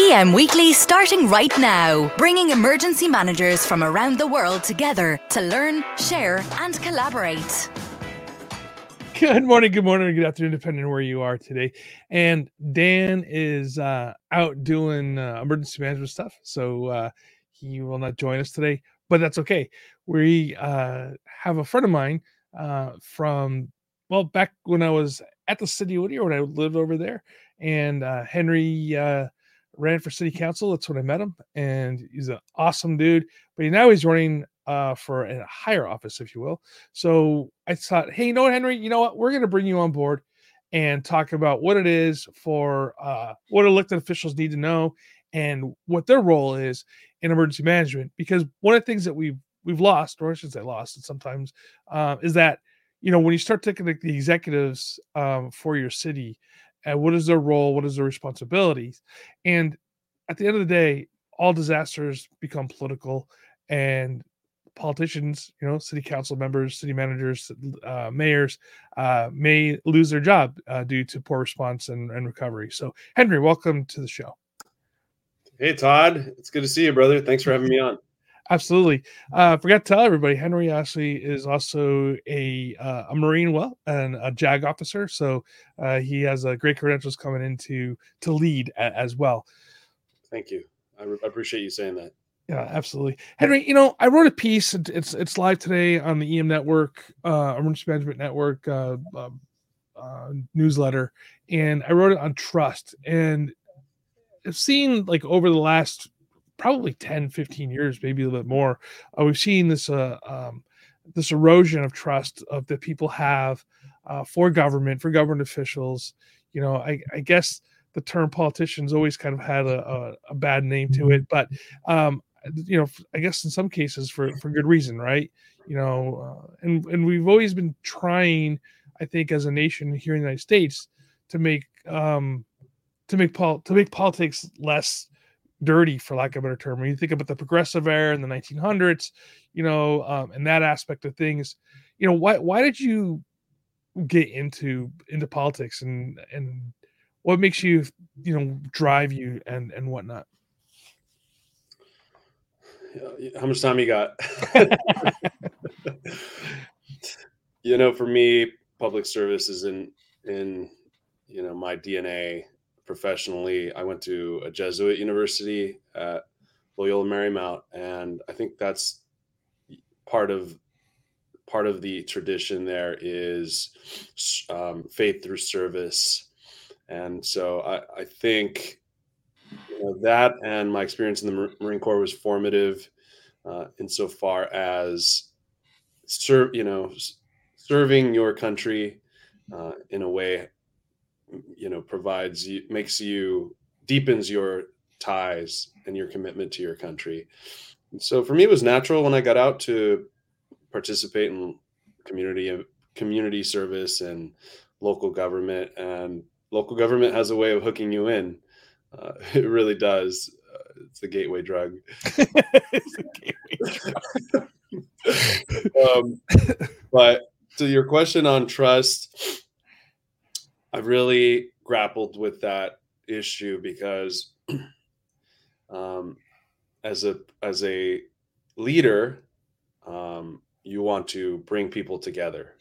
EM Weekly starting right now, bringing emergency managers from around the world together to learn, share, and collaborate. Good morning, good morning, good afternoon, depending on where you are today. And Dan is uh, out doing uh, emergency management stuff, so uh, he will not join us today, but that's okay. We uh, have a friend of mine uh, from, well, back when I was at the city of Whittier, when I lived over there, and uh, Henry ran for city council. That's when I met him, and he's an awesome dude. But now he's running uh, for a higher office, if you will. So I thought, hey, you know what, Henry? You know what? We're going to bring you on board and talk about what it is for uh, what elected officials need to know and what their role is in emergency management. Because one of the things that we've we've lost, or I should say lost, sometimes, uh, is that you know when you start taking the executives um, for your city and what is their role what is their responsibilities and at the end of the day all disasters become political and politicians you know city council members city managers uh, mayors uh, may lose their job uh, due to poor response and, and recovery. So henry welcome to the show. Hey todd. It's good to see you brother. Thanks for having me on Absolutely. Uh, forgot to tell everybody, Henry Ashley is also a uh, a Marine, well, and a JAG officer. So uh, he has a great credentials coming into to lead a, as well. Thank you. I, re- appreciate you saying that. Yeah, absolutely, Henry. You know, I wrote a piece. It's it's live today on the EM Network, uh, Emergency Management Network uh, um, uh, newsletter, and I wrote it on trust. And I've seen like over the last probably 10 15 years maybe a little bit more uh, we've seen this uh, um, this erosion of trust of that people have uh, for government for government officials. You know I, I, guess the term politicians always kind of had a, a, a bad name to it but um, you know i guess in some cases for for good reason right? You know uh, and and we've always been trying i think as a nation here in the united states to make um to make pol- to make politics less dirty, for lack of a better term. When you think about the progressive era in the 1900s, you know, um, and that aspect of things, you know, why why did you get into into politics and and what makes you you know drive you and and whatnot? How much time you got? you know, for me, public service is in in you know my DNA professionally. I went to a Jesuit university at Loyola Marymount, and I think that's part of part of the tradition there is um, faith through service, and so I, I think you know, that and my experience in the Marine Corps was formative uh, insofar as serve you know serving your country uh, in a way you know provides you makes you deepens your ties and your commitment to your country. And so for me it was natural when i got out to participate in community community service and local government. And local government has a way of hooking you in. Uh, it really does. Uh, it's the gateway drug. Gateway drug um, but to your question on trust I've really grappled with that issue because um, as a as a leader, um, you want to bring people together.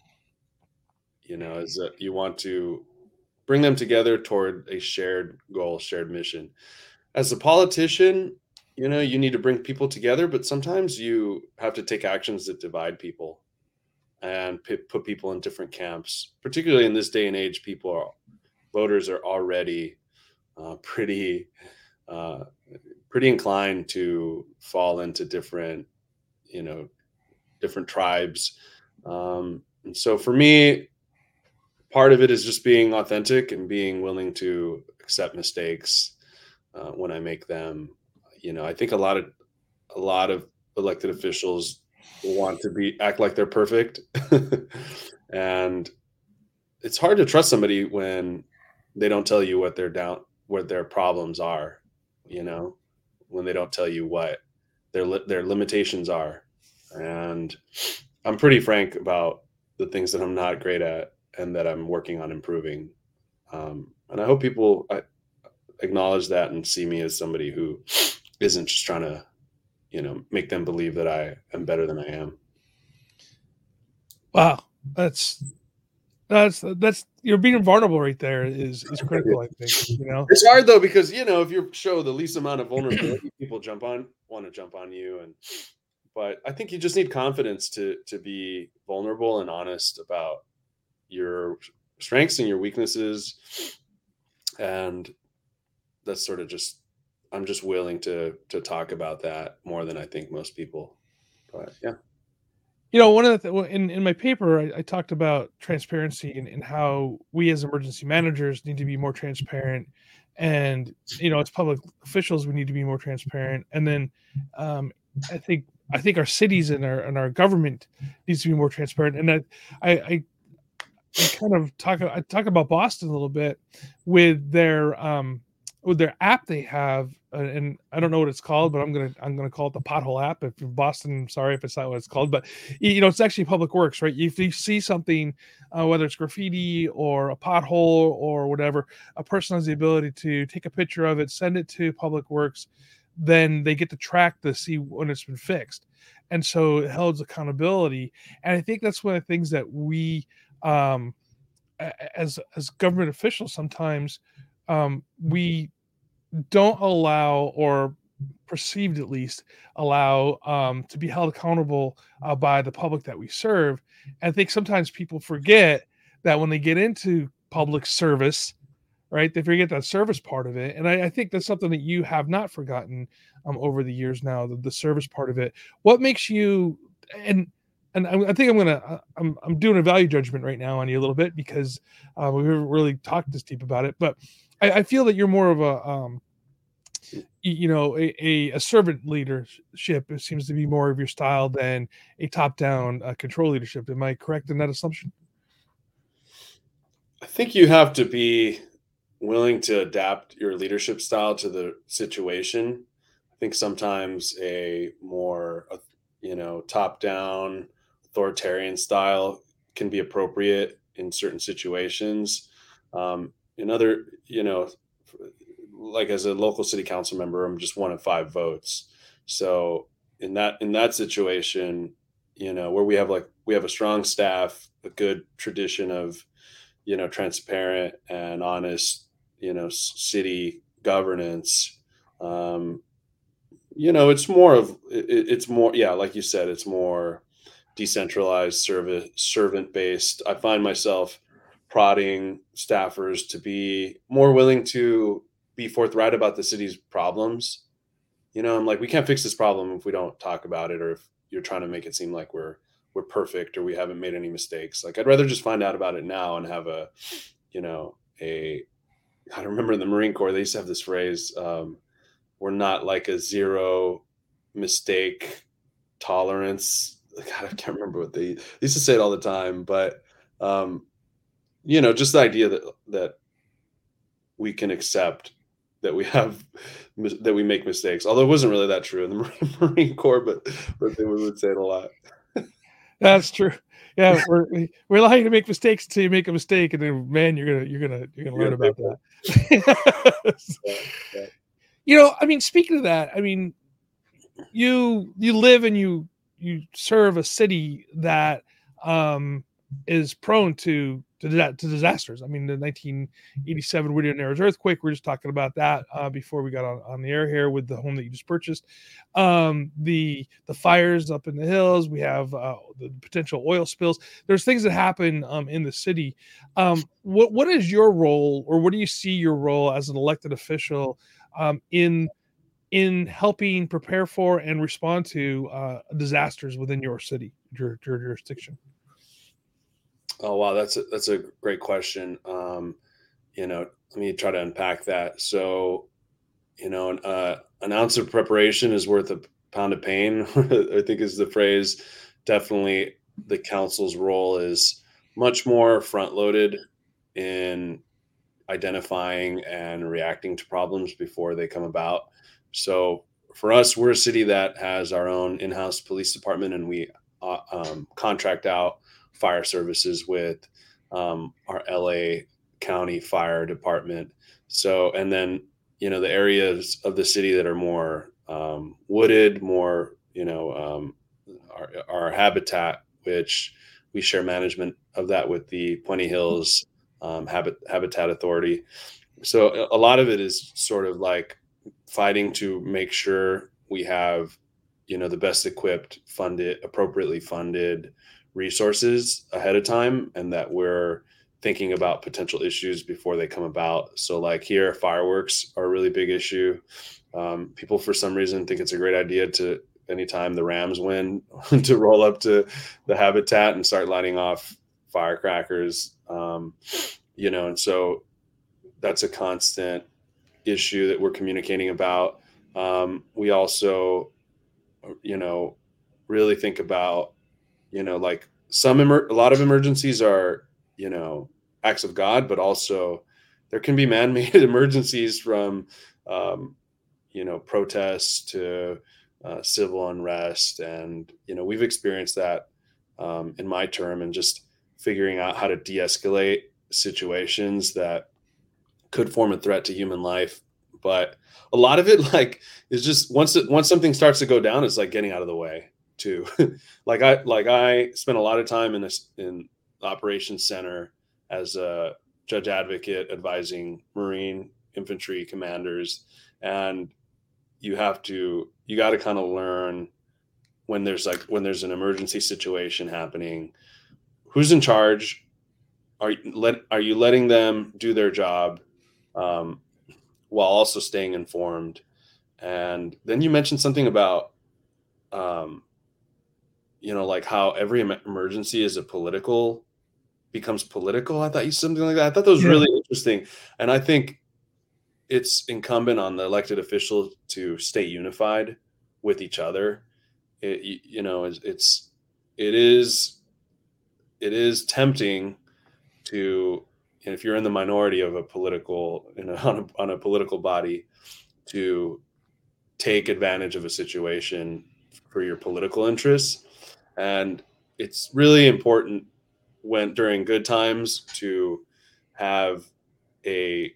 You know, as a, you want to bring them together toward a shared goal, shared mission. As a politician, you know, you need to bring people together, but sometimes you have to take actions that divide people and p- put people in different camps. Particularly in this day and age, people are voters are already uh, pretty uh, pretty inclined to fall into different you know different tribes. Um, and so for me, part of it is just being authentic and being willing to accept mistakes uh, when I make them. You know, I think a lot of a lot of elected officials want to be act like they're perfect, and it's hard to trust somebody when they don't tell you what their down what their problems are. You know, when they don't tell you what their their limitations are, and I'm pretty frank about the things that I'm not great at and that I'm working on improving. Um, and I hope people acknowledge that and see me as somebody who isn't just trying to, you know, make them believe that I am better than I am. Wow, that's that's that's you're being vulnerable right there is is critical. I think you know it's hard though because you know if you show the least amount of vulnerability, people jump on want to jump on you, and but I think you just need confidence to to be vulnerable and honest about your strengths and your weaknesses, and that's sort of just I'm just willing to to talk about that more than I think most people. But yeah. You know, one of the th- in in my paper, I, I talked about transparency and, and how we as emergency managers need to be more transparent, and you know, as public officials, we need to be more transparent. And then, um, I think I think our cities and our and our government needs to be more transparent. And I I, I, I kind of talk I talk about Boston a little bit with their um, with their app they have, uh, and I don't know what it's called, but I'm gonna I'm gonna call it the pothole app. If Boston, sorry if it's not what it's called, but you know it's actually Public Works, right? If you see something, uh, whether it's graffiti or a pothole or whatever, a person has the ability to take a picture of it, send it to Public Works, then they get to track to see when it's been fixed, and so it holds accountability. And I think that's one of the things that we, um, as as government officials, sometimes um, we don't allow or perceived at least allow um, to be held accountable uh, by the public that we serve. And i think sometimes people forget that when they get into public service right they forget that service part of it. And i, I think that's something that you have not forgotten um, over the years now the, the service part of it. What makes you and and I, think I'm gonna uh, I'm I'm doing a value judgment right now on you a little bit because uh, we haven't really talked this deep about it, but I, I feel that you're more of a um, you know a, a, a, servant leadership it seems to be more of your style than a top-down uh, control leadership. Am i correct in that assumption? I think you have to be willing to adapt your leadership style to the situation. I think sometimes a more you know top-down authoritarian style can be appropriate in certain situations. Um, in other you know like as a local city council member, I'm just one of five votes. So in that in that situation, you know, where we have like we have a strong staff, a good tradition of, you know, transparent and honest, you know, city governance. Um, you know, it's more of it, it's more yeah, like you said, it's more decentralized service servant based. I find myself prodding staffers to be more willing to be forthright about the city's problems. You know, I'm like, we can't fix this problem if we don't talk about it, or if you're trying to make it seem like we're we're perfect or we haven't made any mistakes. Like, I'd rather just find out about it now and have a, you know, a. I remember in the Marine Corps they used to have this phrase, um, "We're not like a zero mistake tolerance." God, I can't remember what they, they used to say it all the time, but um, you know, just the idea that that we can accept that we have that we make mistakes. Although it wasn't really that true in the Marine Corps, but but they would say it a lot. That's true. Yeah, we're we're allowed you to make mistakes until you make a mistake, and then man, you're gonna you're gonna you're gonna learn about that. yeah, yeah. You know, I mean, speaking of that, I mean, you you live and you you serve a city that um is prone to to, to disasters. I mean, the 1987 Whittier Narrows earthquake. We are just talking about that uh, before we got on, on the air here with the home that you just purchased. Um, the the fires up in the hills. We have uh, the potential oil spills. There's things that happen um, in the city. Um, what what is your role, or what do you see your role as an elected official um, in in helping prepare for and respond to uh, disasters within your city, your, your jurisdiction? Oh wow, that's a, that's a great question. Um, you know, let me try to unpack that. So, you know, an, uh, an ounce of preparation is worth a pound of pain. I think is the phrase. definitely the council's role is much more front loaded in identifying and reacting to problems before they come about. So for us, we're a city that has our own in-house police department, and we uh, um, contract out fire services with um, our LA County Fire Department. So, and then you know the areas of the city that are more um, wooded, more you know um, our, our habitat, which we share management of that with the Puente Hills um, Habit, Habitat Authority. So a lot of it is sort of like fighting to make sure we have, you know, the best equipped, funded, appropriately funded resources ahead of time, and that we're thinking about potential issues before they come about. So, like here, fireworks are a really big issue. Um, people, for some reason, think it's a great idea to anytime the Rams win to roll up to the habitat and start lighting off firecrackers. Um, you know, and so that's a constant issue that we're communicating about. Um, we also, you know, really think about, you know, like some emer- a lot of emergencies are, you know, acts of God, but also there can be man-made emergencies from, um, you know, protests to uh, civil unrest, and you know, we've experienced that um, in my term, and just figuring out how to de-escalate situations that could form a threat to human life. But a lot of it like is just once it once something starts to go down it's like getting out of the way too. Like i like i spent a lot of time in this in operations center as a judge advocate advising marine infantry commanders. And you have to you got to kind of learn when there's like when there's an emergency situation happening who's in charge? Are let are you letting them do their job um, while also staying informed? And then you mentioned something about um, you know like how every emergency is a political becomes political. I thought you something like that. I thought that was yeah. really interesting. And i think it's incumbent on the elected officials to stay unified with each other. It, you know it's, it's it is it is tempting to and if you're in the minority of a political you know, on, a, on a political body to take advantage of a situation for your political interests and it's really important when during good times to have a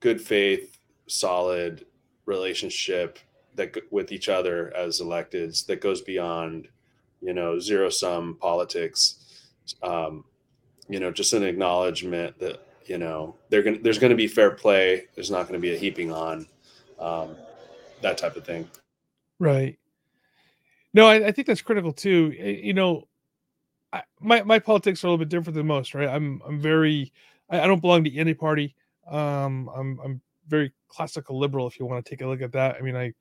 good faith solid relationship that with each other as electeds that goes beyond you know zero sum politics um, you know, just an acknowledgement that you know going there's going to be fair play. There's not going to be a heaping on, um, that type of thing. Right. No, I, I think that's critical too. You know, I, my my politics are a little bit different than most. Right. I'm I'm very I, I don't belong to any party. Um, I'm I'm very classical liberal. If you want to take a look at that, I mean, I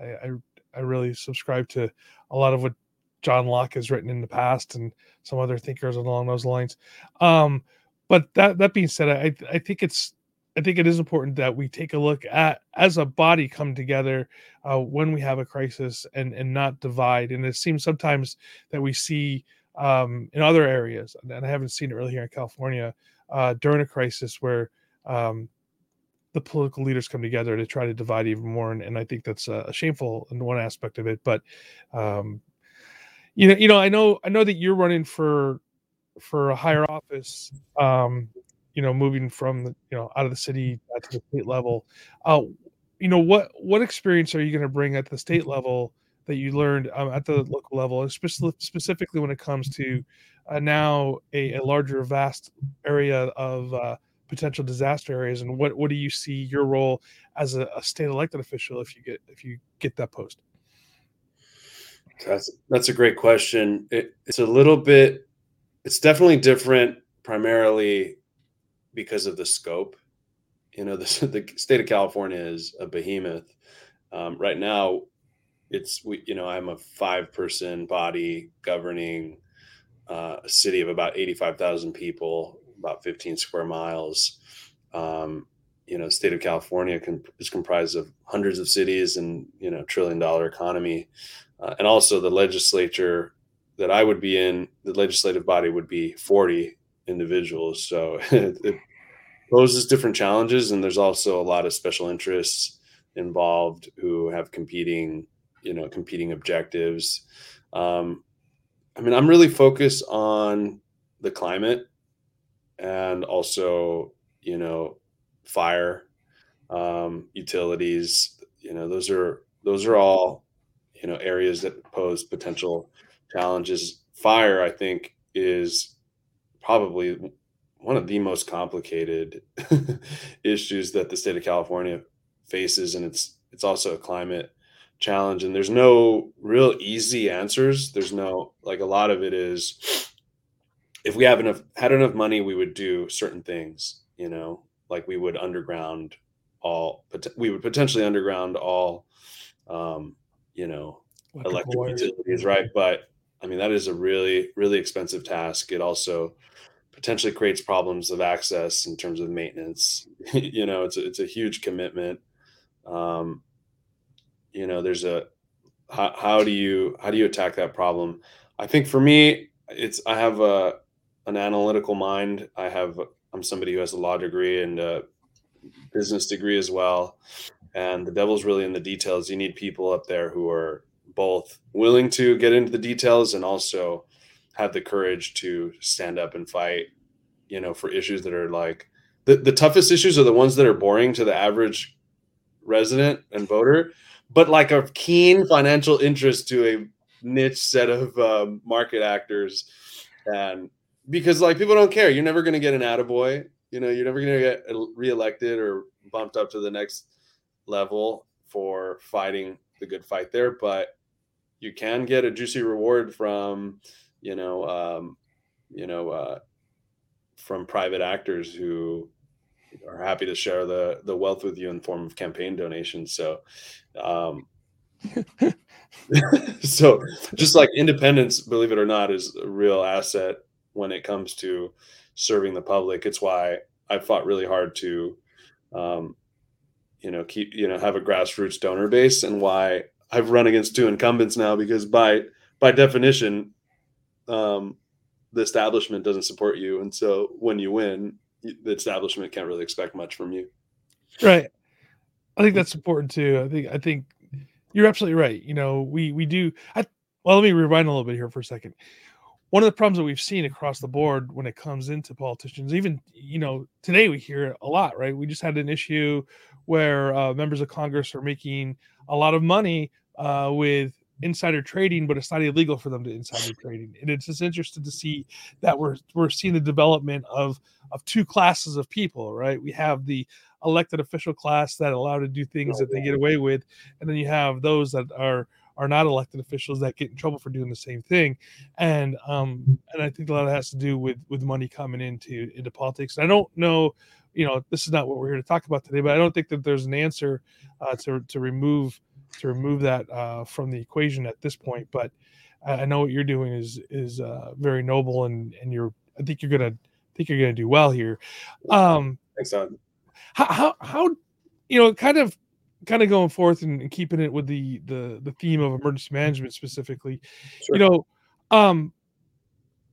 I I really subscribe to a lot of what John Locke has written in the past and some other thinkers along those lines. Um, but that that being said, I I think it's I think it is important that we take a look at as a body come together uh, when we have a crisis and and not divide. And it seems sometimes that we see um, in other areas, and I haven't seen it really here in California uh, during a crisis where um, the political leaders come together to try to divide even more. And, and I think that's a shameful in one aspect of it. But um, you know, you know, I know, I know that you're running for for a higher office. Um, you know, moving from the, you know out of the city to the state level. Uh, you know, what what experience are you going to bring at the state level that you learned um, at the local level, especially specifically when it comes to uh, now a, a, larger, vast area of uh, potential disaster areas, and what what do you see your role as a, a state elected official if you get if you get that post? That's that's a great question. It, it's a little bit. It's definitely different, primarily because of the scope. You know, the, the state of California is a behemoth. Um, right now, it's we. You know, I'm a five-person body governing uh, a city of about eighty-five thousand people, about fifteen square miles. Um, you know, state of California can, is comprised of hundreds of cities and you know, trillion-dollar economy uh, and also the legislature that I would be in, the legislative body would be 40 individuals. So it poses different challenges, and there's also a lot of special interests involved who have competing, you know, competing objectives. Um, I mean, I'm really focused on the climate and also, you know, fire, um, utilities. You know, those are those are all, you know, areas that pose potential challenges. Fire, I think, is probably one of the most complicated issues that the state of California faces, and it's it's also a climate challenge. And there's no real easy answers. There's no like a lot of it is if we have enough had enough money, we would do certain things. You know, like we would underground all we would potentially underground all um, you know electric utilities right but i mean that is a really really expensive task it also potentially creates problems of access in terms of maintenance. you know, it's a, it's a huge commitment. Um, you know, there's a how, how do you how do you attack that problem? I think for me, it's I have a an analytical mind. I have I'm somebody who has a law degree and a business degree as well. And the devil's really in the details. You need people up there who are both willing to get into the details and also have the courage to stand up and fight, you know, for issues that are like the, the toughest issues are the ones that are boring to the average resident and voter, but like a keen financial interest to a niche set of um, market actors. And because like people don't care, you're never going to get an attaboy, you know, you're never going to get reelected or bumped up to the next level for fighting the good fight there. But you can get a juicy reward from you know, um, you know, uh, from private actors who are happy to share the the wealth with you in form of campaign donations. So, um, so just like independence, believe it or not, is a real asset when it comes to serving the public. It's why I fought really hard to, um, you know, keep you know have a grassroots donor base, and why I've run against two incumbents now because by by definition, um, the establishment doesn't support you, and so when you win, the establishment can't really expect much from you. Right. I think that's important too. I think I think you're absolutely right. You know, we we do. I, well, let me rewind a little bit here for a second. One of the problems that we've seen across the board when it comes into politicians, even you know, today we hear it a lot, right? We just had an issue where uh, members of Congress are making a lot of money uh, with insider trading, but it's not illegal for them to insider trading. And it's just interesting to see that we're we're seeing the development of of two classes of people, right? We have the elected official class that allow to do things that they get away with, and then you have those that are are not elected officials that get in trouble for doing the same thing. And um and I think a lot of has to do with with money coming into into politics. I don't know you know this is not what we're here to talk about today but i don't think that there's an answer uh, to to remove to remove that uh, from the equation at this point. But I, know what you're doing is is uh, very noble, and and you're I think you're gonna I think you're gonna do well here. Um, Thanks, Don. How, how how you know kind of kind of going forth and, and, keeping it with the the the theme of emergency management specifically. Sure. You know, um,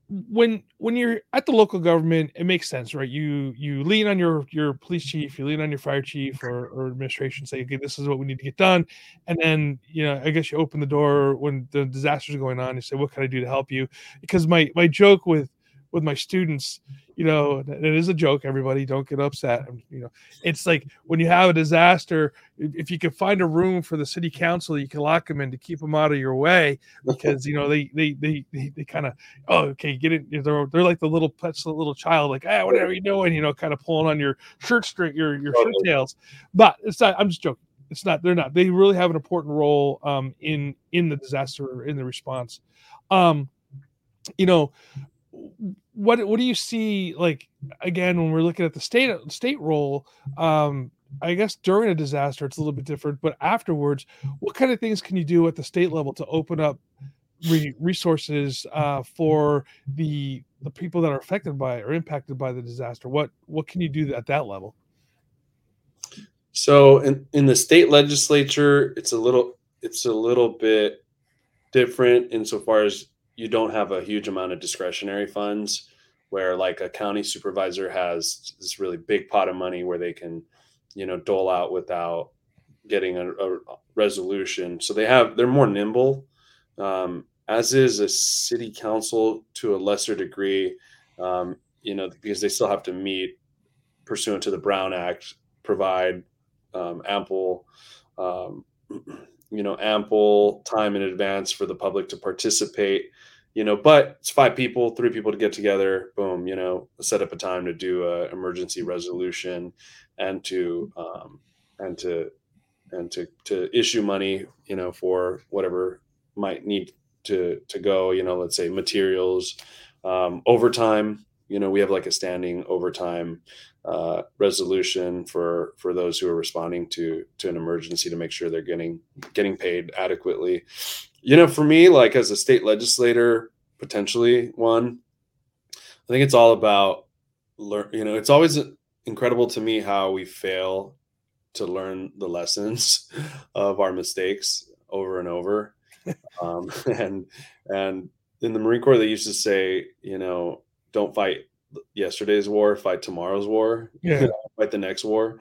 when when you're at the local government it makes sense right? You you lean on your your police mm-hmm. chief you lean on your fire chief or, or administration say okay this is what we need to get done and then you know i guess you open the door when the disasters are going on you say what can i do to help you? Because my my joke with with my students you know it is a joke everybody don't get upset you know. It's like when you have a disaster if you can find a room for the city council you can lock them in to keep them out of your way because you know they they they they, they kind of oh okay get it they're, they're like the little pets the little child like ah whatever you doing? you know kind of pulling on your shirt string your your shirt tails. But it's not i'm just joking. It's not they're not. They really have an important role um in in the disaster in the response. Um you know what what do you see like again when we're looking at the state state role um i guess during a disaster it's a little bit different but afterwards what kind of things can you do at the state level to open up re- resources uh, for the the people that are affected by or impacted by the disaster? What what can you do at that level? So in, in the state legislature it's a little it's a little bit different insofar as you don't have a huge amount of discretionary funds where like a county supervisor has this really big pot of money where they can you know dole out without getting a, a resolution. So they have they're more nimble. Um, as is a city council to a lesser degree um, you know because they still have to meet pursuant to the brown act provide um, ample um, you know ample time in advance for the public to participate you know but it's five people three people to get together boom you know set up a time to do a emergency resolution and to um, and to and to to issue money you know for whatever might need to to go you know let's say materials um, overtime you know we have like a standing overtime uh, resolution for for those who are responding to to an emergency to make sure they're getting getting paid adequately. You know for me like as a state legislator potentially one i think it's all about learn you know it's always incredible to me how we fail to learn the lessons of our mistakes over and over. Um, and and in the marine corps they used to say you know don't fight yesterday's war, fight tomorrow's war, yeah, fight the next war,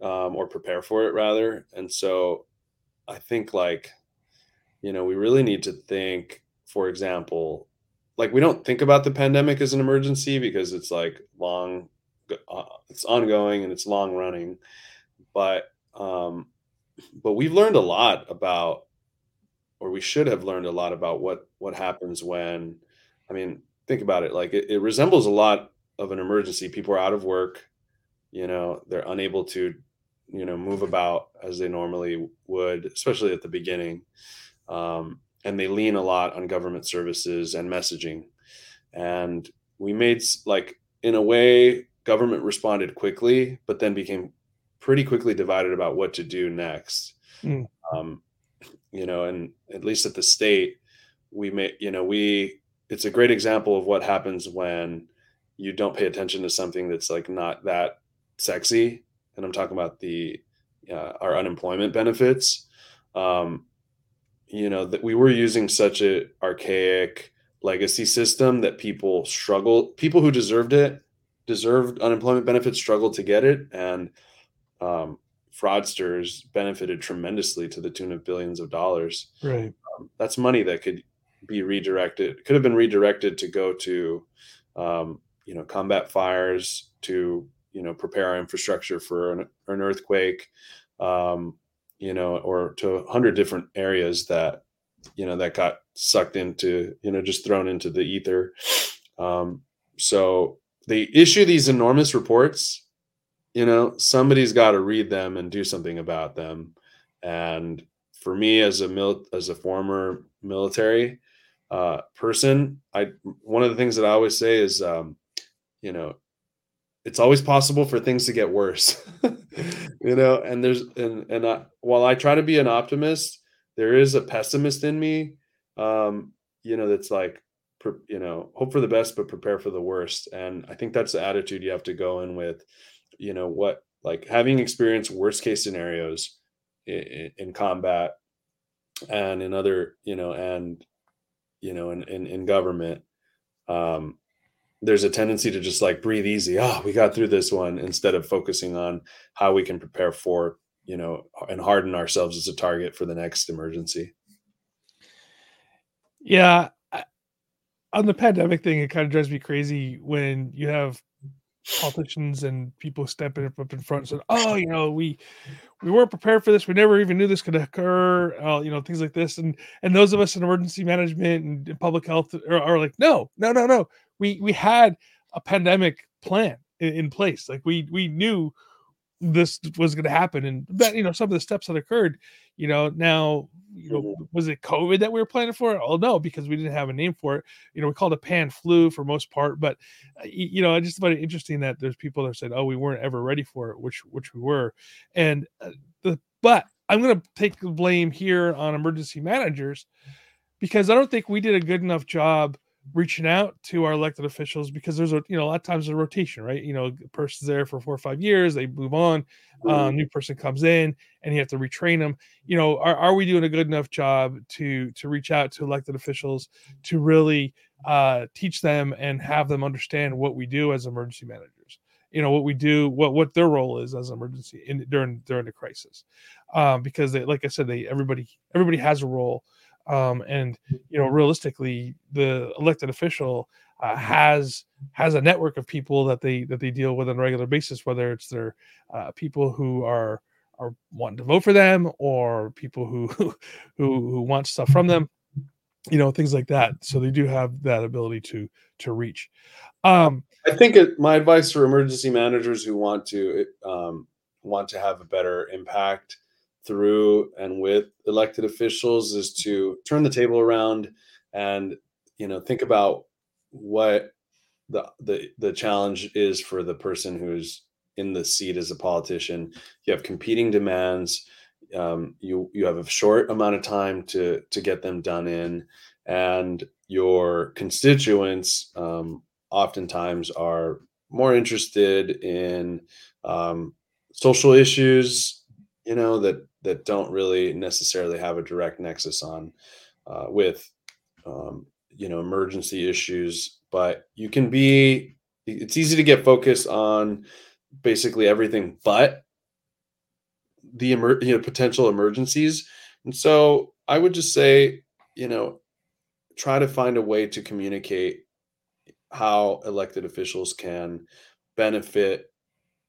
um, or prepare for it rather. And so, I think like, you know, we really need to think. For example, like we don't think about the pandemic as an emergency because it's like long, uh, it's ongoing and it's long running, but um, but we've learned a lot about, or we should have learned a lot about what what happens when. I mean, think about it like it, it resembles a lot of an emergency. People are out of work you know they're unable to you know move about as they normally would especially at the beginning. Um, and they lean a lot on government services and messaging. And we made like in a way government responded quickly but then became pretty quickly divided about what to do next. Mm. um, you know and at least at the state we made you know we it's a great example of what happens when you don't pay attention to something that's like not that sexy. And i'm talking about the uh, our unemployment benefits. Um, you know that we were using such a archaic legacy system that people struggle people who deserved it deserved unemployment benefits struggled to get it. And um, fraudsters benefited tremendously to the tune of billions of dollars. Right. Um, that's money that could be redirected could have been redirected to go to um, you know combat fires to you know prepare our infrastructure for an, an earthquake um, you know or to a hundred different areas that you know that got sucked into you know just thrown into the ether. Um, so they issue these enormous reports you know somebody's got to read them and do something about them. And for me as a mil- as a former military uh, person. I one of the things that I always say is, um, you know, it's always possible for things to get worse, you know. And there's and and I, while I try to be an optimist, there is a pessimist in me, um, you know, that's like, you know, hope for the best but prepare for the worst. And I think that's the attitude you have to go in with, you know, what like having experienced worst case scenarios in, in combat and in other, you know, and you know, in in, in government, um, there's a tendency to just like breathe easy. Oh, we got through this one instead of focusing on how we can prepare for, you know, and harden ourselves as a target for the next emergency. Yeah. On the pandemic thing, it kind of drives me crazy when you have politicians and people stepping up in front and said, "Oh, you know, we we weren't prepared for this. We never even knew this could occur. Uh, you know, things like this." And and those of us in emergency management and, public health are, are, like, "No, no, no, no. We we had a pandemic plan in, in place. Like we we knew this was going to happen, and that you know some of the steps that occurred. You know, now you know, mm-hmm. was it COVID that we were planning for? Oh no, because we didn't have a name for it. You know, we called it pan flu for most part, but uh, you know, I just find it interesting that there's people that said, "Oh, we weren't ever ready for it," which which we were, and uh, the but I'm going to take the blame here on emergency managers because I don't think we did a good enough job reaching out to our elected officials because there's a you know a lot of times a rotation right? You know a person's there for four or five years they move on uh, new person comes in and you have to retrain them you know are, are we doing a good enough job to to reach out to elected officials to really uh, teach them and have them understand what we do as emergency managers? You know what we do what what their role is as emergency in during during the crisis. Um because they like i said they everybody everybody has a role um, and you know realistically the elected official uh, has has a network of people that they that they deal with on a regular basis whether it's their uh, people who are are wanting to vote for them or people who who who want stuff from them you know things like that. So they do have that ability to to reach. Um i think it, my advice for emergency managers who want to um, want to have a better impact through and with elected officials is to turn the table around and you know think about what the the the challenge is for the person who's in the seat as a politician. You have competing demands. Um, you you have a short amount of time to to get them done in. And your constituents um, oftentimes are more interested in um, social issues you know that that don't really necessarily have a direct nexus on uh, with um, you know emergency issues but you can be it's easy to get focused on basically everything but the emer- you know potential emergencies and so i would just say you know try to find a way to communicate how elected officials can benefit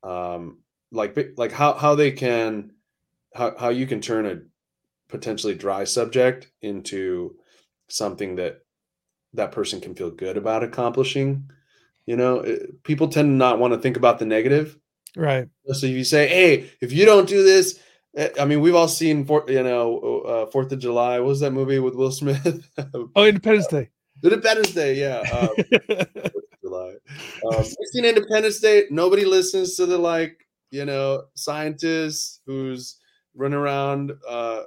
um like like how how they can how, how you can turn a potentially dry subject into something that that person can feel good about accomplishing you know? It, eh, people tend to not want to think about the negative. Right. So if you say hey if you don't do this eh, i mean we've all seen for you know uh, fourth of july. What was that movie with will smith? Oh independence day. Independence day yeah um, july. Um, we've seen independence day. Nobody listens to the like you know scientists who's run around, uh,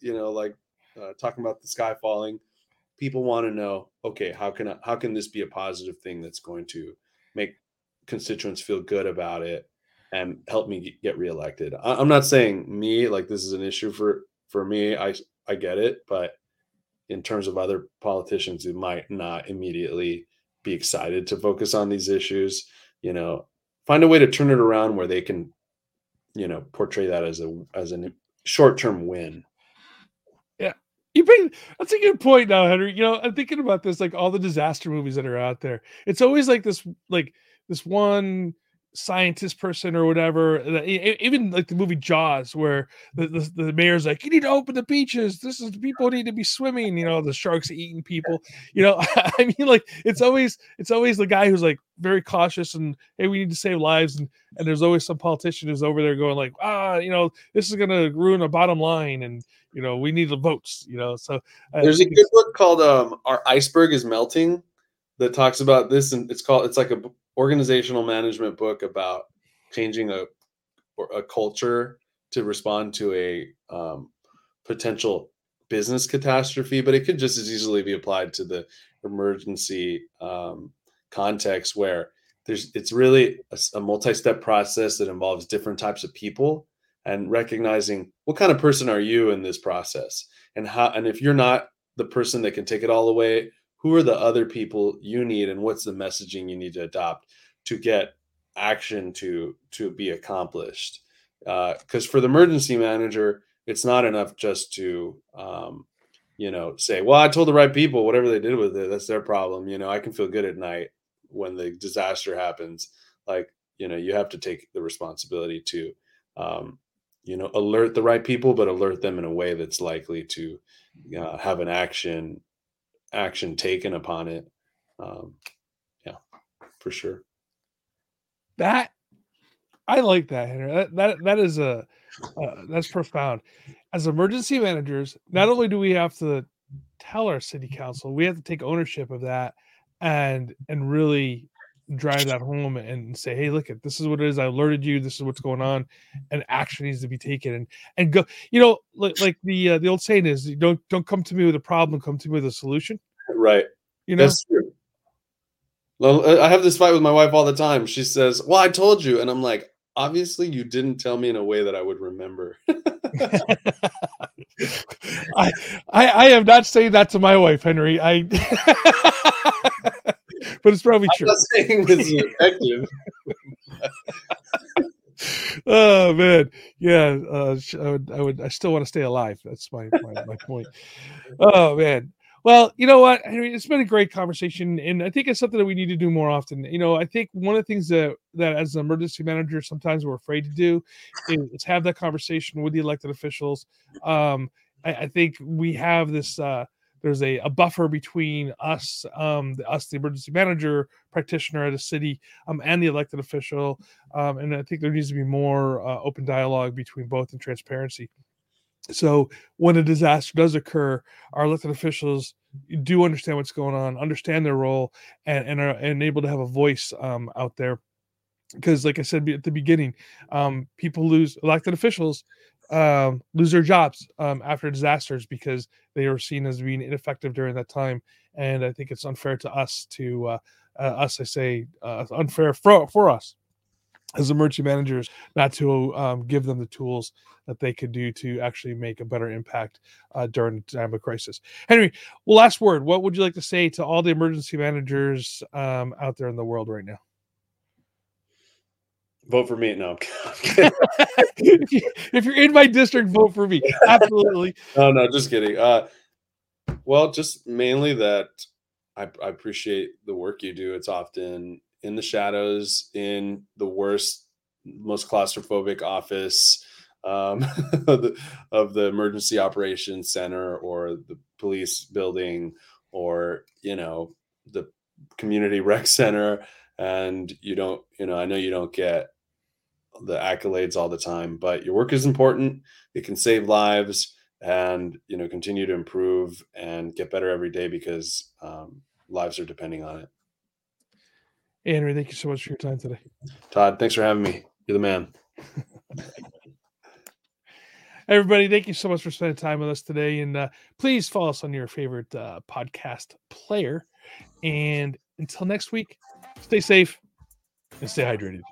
you know, like uh, talking about the sky falling. People want to know, okay, how can I, how can this be a positive thing that's going to make constituents feel good about it and help me get reelected? I, I'm not saying me like this is an issue for for me. I I get it, but in terms of other politicians who might not immediately be excited to focus on these issues, you know, find a way to turn it around where they can you know portray that as a as a short term win. Yeah, you bring that's a good point now, Henry. You know, I'm thinking about this like all the disaster movies that are out there. It's always like this like this one scientist person or whatever. Even like the movie Jaws, where the, the, the, mayor's like, "You need to open the beaches. This is people need to be swimming." You know, the sharks eating people. You know, I mean, like it's always it's always the guy who's like very cautious and hey, we need to save lives, and and there's always some politician who's over there going like, ah, you know, this is gonna ruin a bottom line, and you know, we need the votes. You know, so uh, there's a good book called um, "Our Iceberg Is Melting." that talks about this and it's called it's like a organizational management book about changing a a culture to respond to a um, potential business catastrophe, but it could just as easily be applied to the emergency um, context where there's it's really a, a multi-step process that involves different types of people and recognizing what kind of person are you in this process? And how and if you're not the person that can take it all away who are the other people you need and what's the messaging you need to adopt to get action to to be accomplished. Because uh, for the emergency manager it's not enough just to um, you know say well i told the right people whatever they did with it that's their problem you know i can feel good at night when the disaster happens. Like you know you have to take the responsibility to um, you know alert the right people but alert them in a way that's likely to uh, have an action action taken upon it. Um, yeah, for sure. That I like that, Henry. That that, that is a uh, that's profound. As emergency managers, not only do we have to tell our city council, we have to take ownership of that and and really drive that home and say, hey, look at this is what it is. I alerted you. This is what's going on, and action needs to be taken. And and go. You know, like, like the uh, the old saying is, don't don't come to me with a problem. Come to me with a solution. Right. You know. That's true. uh, I have this fight with my wife all the time. She says, "Well, I told you," and I'm like, "Obviously, you didn't tell me in a way that I would remember." I, I I am not saying that to my wife, Henry. I, but it's probably I'm true. not saying this is effective. oh man, yeah. Uh, I would, I would, I still want to stay alive. That's my my, my point. Oh man. Well, you know what, Henry, it's been a great conversation, and I think it's something that we need to do more often. You know, I think one of the things that that as an emergency manager sometimes we're afraid to do is, is have that conversation with the elected officials. Um, I, I think we have this. Uh, there's a, a buffer between us, um, the, us, the emergency manager practitioner at a city, um, and the elected official. Um, and I think there needs to be more uh, open dialogue between both and transparency. So when a disaster does occur, our elected officials do understand what's going on, understand their role, and and are and able to have a voice um, out there. Because, like I said at the beginning, um, people lose elected officials um, lose their jobs um, after disasters because they are seen as being ineffective during that time. And I think it's unfair to us to uh, uh, us. I say uh, unfair for for us as emergency managers not to um, give them the tools that they could do to actually make a better impact uh, during the time of crisis. Henry, well, last word. What would you like to say to all the emergency managers um, out there in the world right now? Vote for me. No, if you're in my district, vote for me. Absolutely. no, no, just kidding. Uh, well, just mainly that I, I appreciate the work you do. It's often in the shadows, in the worst, most claustrophobic office um, of, the, emergency operations center or the police building or you know the community rec center. And you don't you know i know you don't get the accolades all the time but your work is important. It can save lives and you know continue to improve and get better every day because um, lives are depending on it Henry, thank you so much for your time today. todd thanks for having me you're the man Everybody, thank you so much for spending time with us today. And uh, please follow us on your favorite uh, podcast player. And until next week, stay safe and stay hydrated.